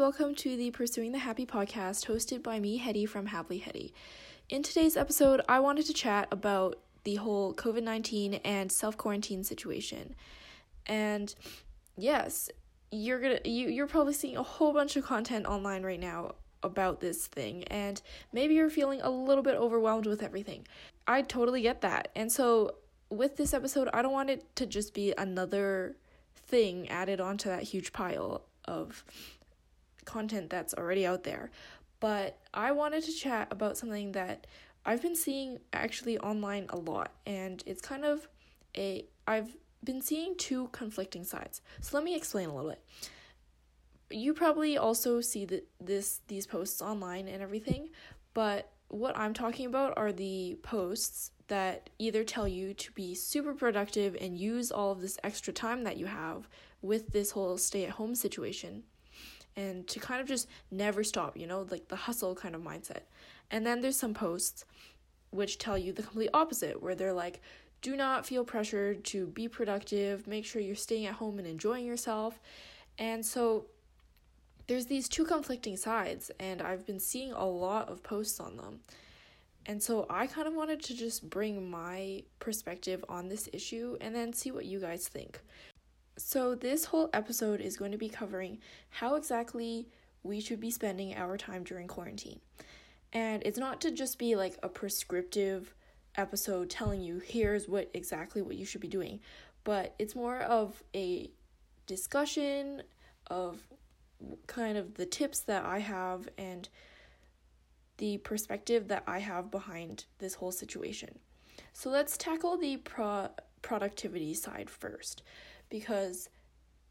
welcome to the Pursuing the Happy podcast hosted by me, Hetty from Happily Hetty. In today's episode, I wanted to chat about the whole COVID 19 and self quarantine situation. And yes, you're gonna you you're probably seeing a whole bunch of content online right now about this thing and maybe you're feeling a little bit overwhelmed with everything. I totally get that. And so with this episode, I don't want it to just be another thing added onto that huge pile of content that's already out there. But I wanted to chat about something that I've been seeing actually online a lot and it's kind of a I've been seeing two conflicting sides. So let me explain a little bit. You probably also see that this these posts online and everything, but what I'm talking about are the posts that either tell you to be super productive and use all of this extra time that you have with this whole stay at home situation and to kind of just never stop, you know, like the hustle kind of mindset. And then there's some posts which tell you the complete opposite, where they're like, do not feel pressured to be productive, make sure you're staying at home and enjoying yourself. And so there's these two conflicting sides, and I've been seeing a lot of posts on them. And so I kind of wanted to just bring my perspective on this issue and then see what you guys think. So, this whole episode is going to be covering how exactly we should be spending our time during quarantine. And it's not to just be like a prescriptive episode telling you here's what exactly what you should be doing, but it's more of a discussion of kind of the tips that I have and the perspective that I have behind this whole situation. So let's tackle the pro- productivity side first because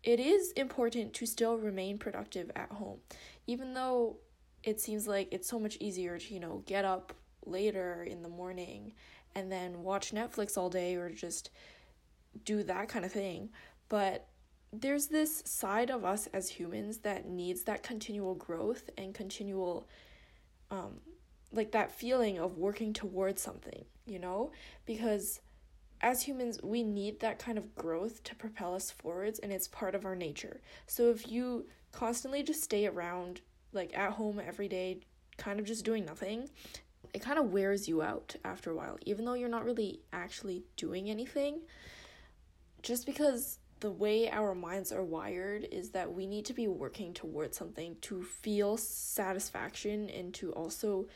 it is important to still remain productive at home even though it seems like it's so much easier to, you know, get up later in the morning and then watch Netflix all day or just do that kind of thing. But there's this side of us as humans that needs that continual growth and continual um like that feeling of working towards something, you know? Because as humans, we need that kind of growth to propel us forwards, and it's part of our nature. So if you constantly just stay around, like at home every day, kind of just doing nothing, it kind of wears you out after a while, even though you're not really actually doing anything. Just because the way our minds are wired is that we need to be working towards something to feel satisfaction and to also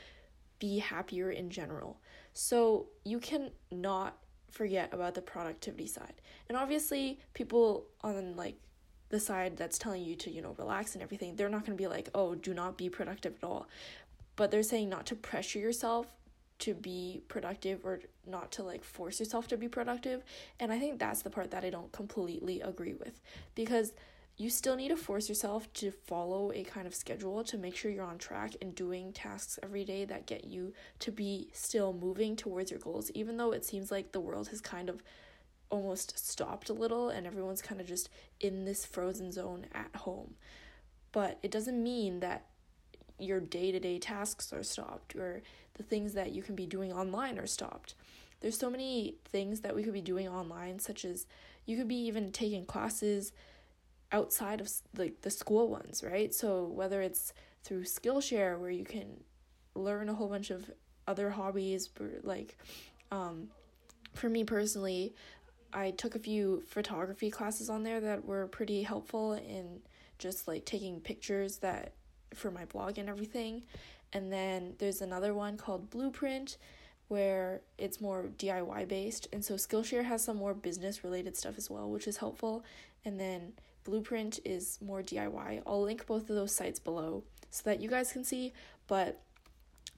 be happier in general. So you can not forget about the productivity side. And obviously, people on like the side that's telling you to, you know, relax and everything, they're not going to be like, "Oh, do not be productive at all." But they're saying not to pressure yourself to be productive or not to like force yourself to be productive. And I think that's the part that I don't completely agree with because you still need to force yourself to follow a kind of schedule to make sure you're on track and doing tasks every day that get you to be still moving towards your goals, even though it seems like the world has kind of almost stopped a little and everyone's kind of just in this frozen zone at home. But it doesn't mean that your day to day tasks are stopped or the things that you can be doing online are stopped. There's so many things that we could be doing online, such as you could be even taking classes outside of like the school ones, right? So whether it's through Skillshare where you can learn a whole bunch of other hobbies, like um, for me personally, I took a few photography classes on there that were pretty helpful in just like taking pictures that for my blog and everything. And then there's another one called Bluprint where it's more DIY based. And so Skillshare has some more business related stuff as well, which is helpful. And then Bluprint is more DIY. I'll link both of those sites below so that you guys can see. But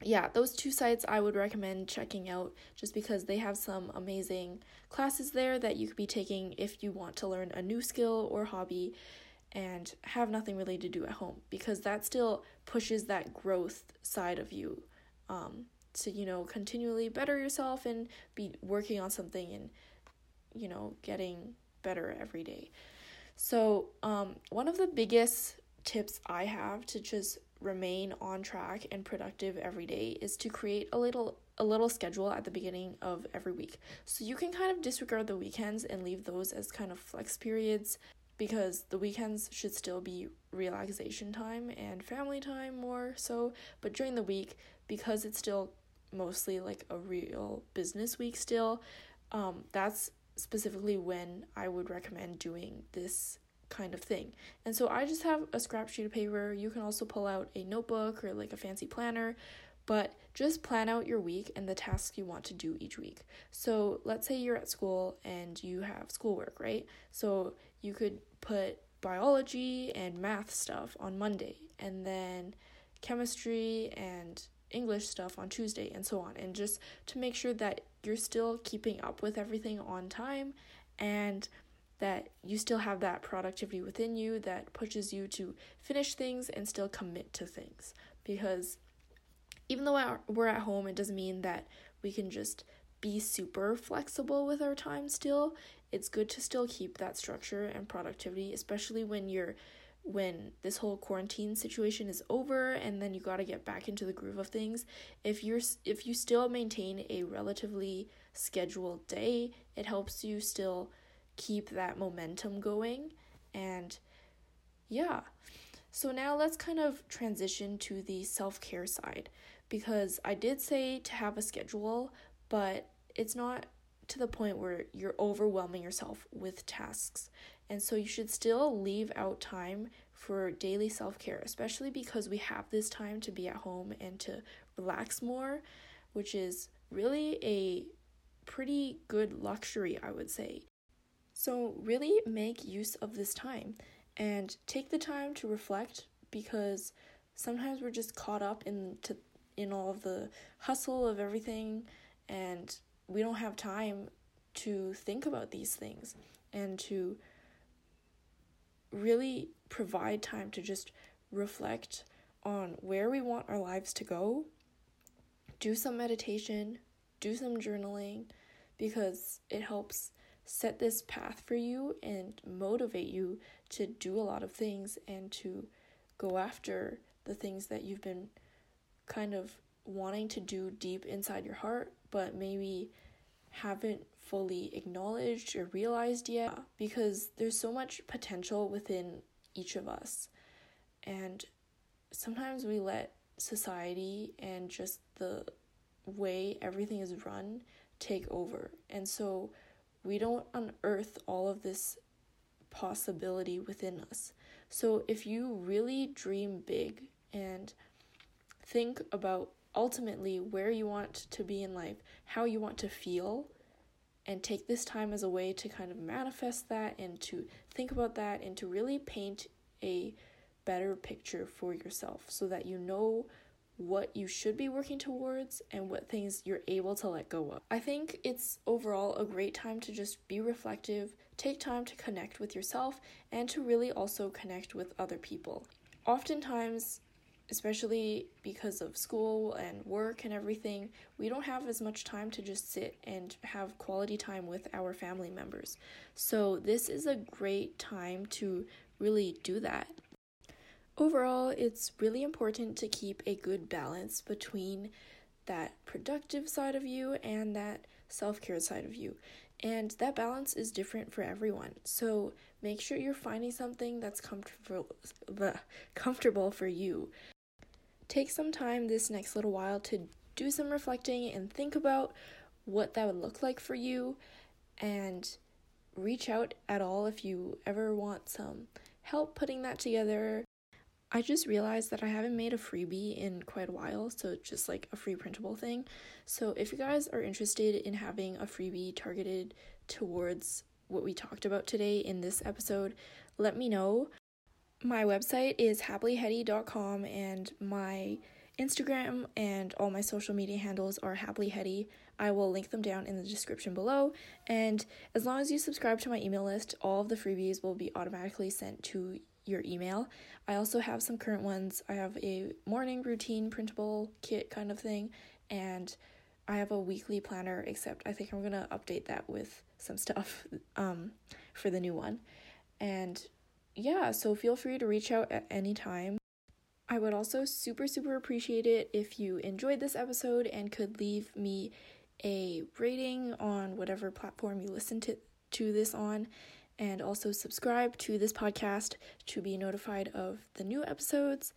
yeah, those two sites I would recommend checking out just because they have some amazing classes there that you could be taking if you want to learn a new skill or hobby and have nothing really to do at home because that still pushes that growth side of you um, to, you know, continually better yourself and be working on something and, you know, getting better every day. So, um, one of the biggest tips I have to just remain on track and productive every day is to create a little a little schedule at the beginning of every week. So you can kind of disregard the weekends and leave those as kind of flex periods. because the weekends should still be relaxation time and family time more so, but during the week, because it's still mostly like a real business week still, um, that's specifically when I would recommend doing this kind of thing. And so I just have a scrap sheet of paper. You can also pull out a notebook or like a fancy planner, but just plan out your week and the tasks you want to do each week. So let's say you're at school and you have schoolwork, right? So you could put biology and math stuff on Monday and then chemistry and English stuff on Tuesday and so on. And just to make sure that you're still keeping up with everything on time and that you still have that productivity within you that pushes you to finish things and still commit to things. Because even though we're at home, it doesn't mean that we can just be super flexible with our time still. It's good to still keep that structure and productivity, especially when you're when this whole quarantine situation is over and then you got to get back into the groove of things if you're if you still maintain a relatively scheduled day it helps you still keep that momentum going and yeah. So now let's kind of transition to the self-care side because I did say to have a schedule but it's not to the point where you're overwhelming yourself with tasks and so you should still leave out time for daily self care, especially because we have this time to be at home and to relax more, which is really a pretty good luxury, I would say. So, really make use of this time and take the time to reflect because sometimes we're just caught up in to, in all of the hustle of everything and we don't have time to think about these things and to really provide time to just reflect on where we want our lives to go, do some meditation, do some journaling, because it helps set this path for you and motivate you to do a lot of things and to go after the things that you've been kind of wanting to do deep inside your heart, but maybe haven't fully acknowledged or realized yet because there's so much potential within each of us. And sometimes we let society and just the way everything is run take over. And so we don't unearth all of this possibility within us. So if you really dream big and think about ultimately where you want to be in life, how you want to feel, and take this time as a way to kind of manifest that and to think about that and to really paint a better picture for yourself so that you know what you should be working towards and what things you're able to let go of. I think it's overall a great time to just be reflective, take time to connect with yourself, and to really also connect with other people. Oftentimes, especially because of school and work and everything, we don't have as much time to just sit and have quality time with our family members. So, this is a great time to really do that. Overall, it's really important to keep a good balance between that productive side of you and that self care side of you. And that balance is different for everyone. So make sure you're finding something that's comfortable comfortable for you. Take some time this next little while to do some reflecting and think about what that would look like for you and reach out at all if you ever want some help putting that together. I just realized that I haven't made a freebie in quite a while, so just like a free printable thing. So if you guys are interested in having a freebie targeted towards what we talked about today in this episode, let me know. My website is happilyhetty.com and my Instagram and all my social media handles are happilyhetty. I will link them down in the description below. And as long as you subscribe to my email list, all of the freebies will be automatically sent to your email. I also have some current ones. I have a morning routine printable kit kind of thing, and I have a weekly planner, except I think I'm gonna update that with some stuff um, for the new one. And yeah, so feel free to reach out at any time. I would also super, super appreciate it if you enjoyed this episode and could leave me a rating on whatever platform you listen to, to this on. and also subscribe to this podcast to be notified of the new episodes.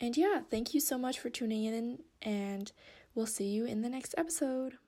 And yeah, thank you so much for tuning in, and we'll see you in the next episode.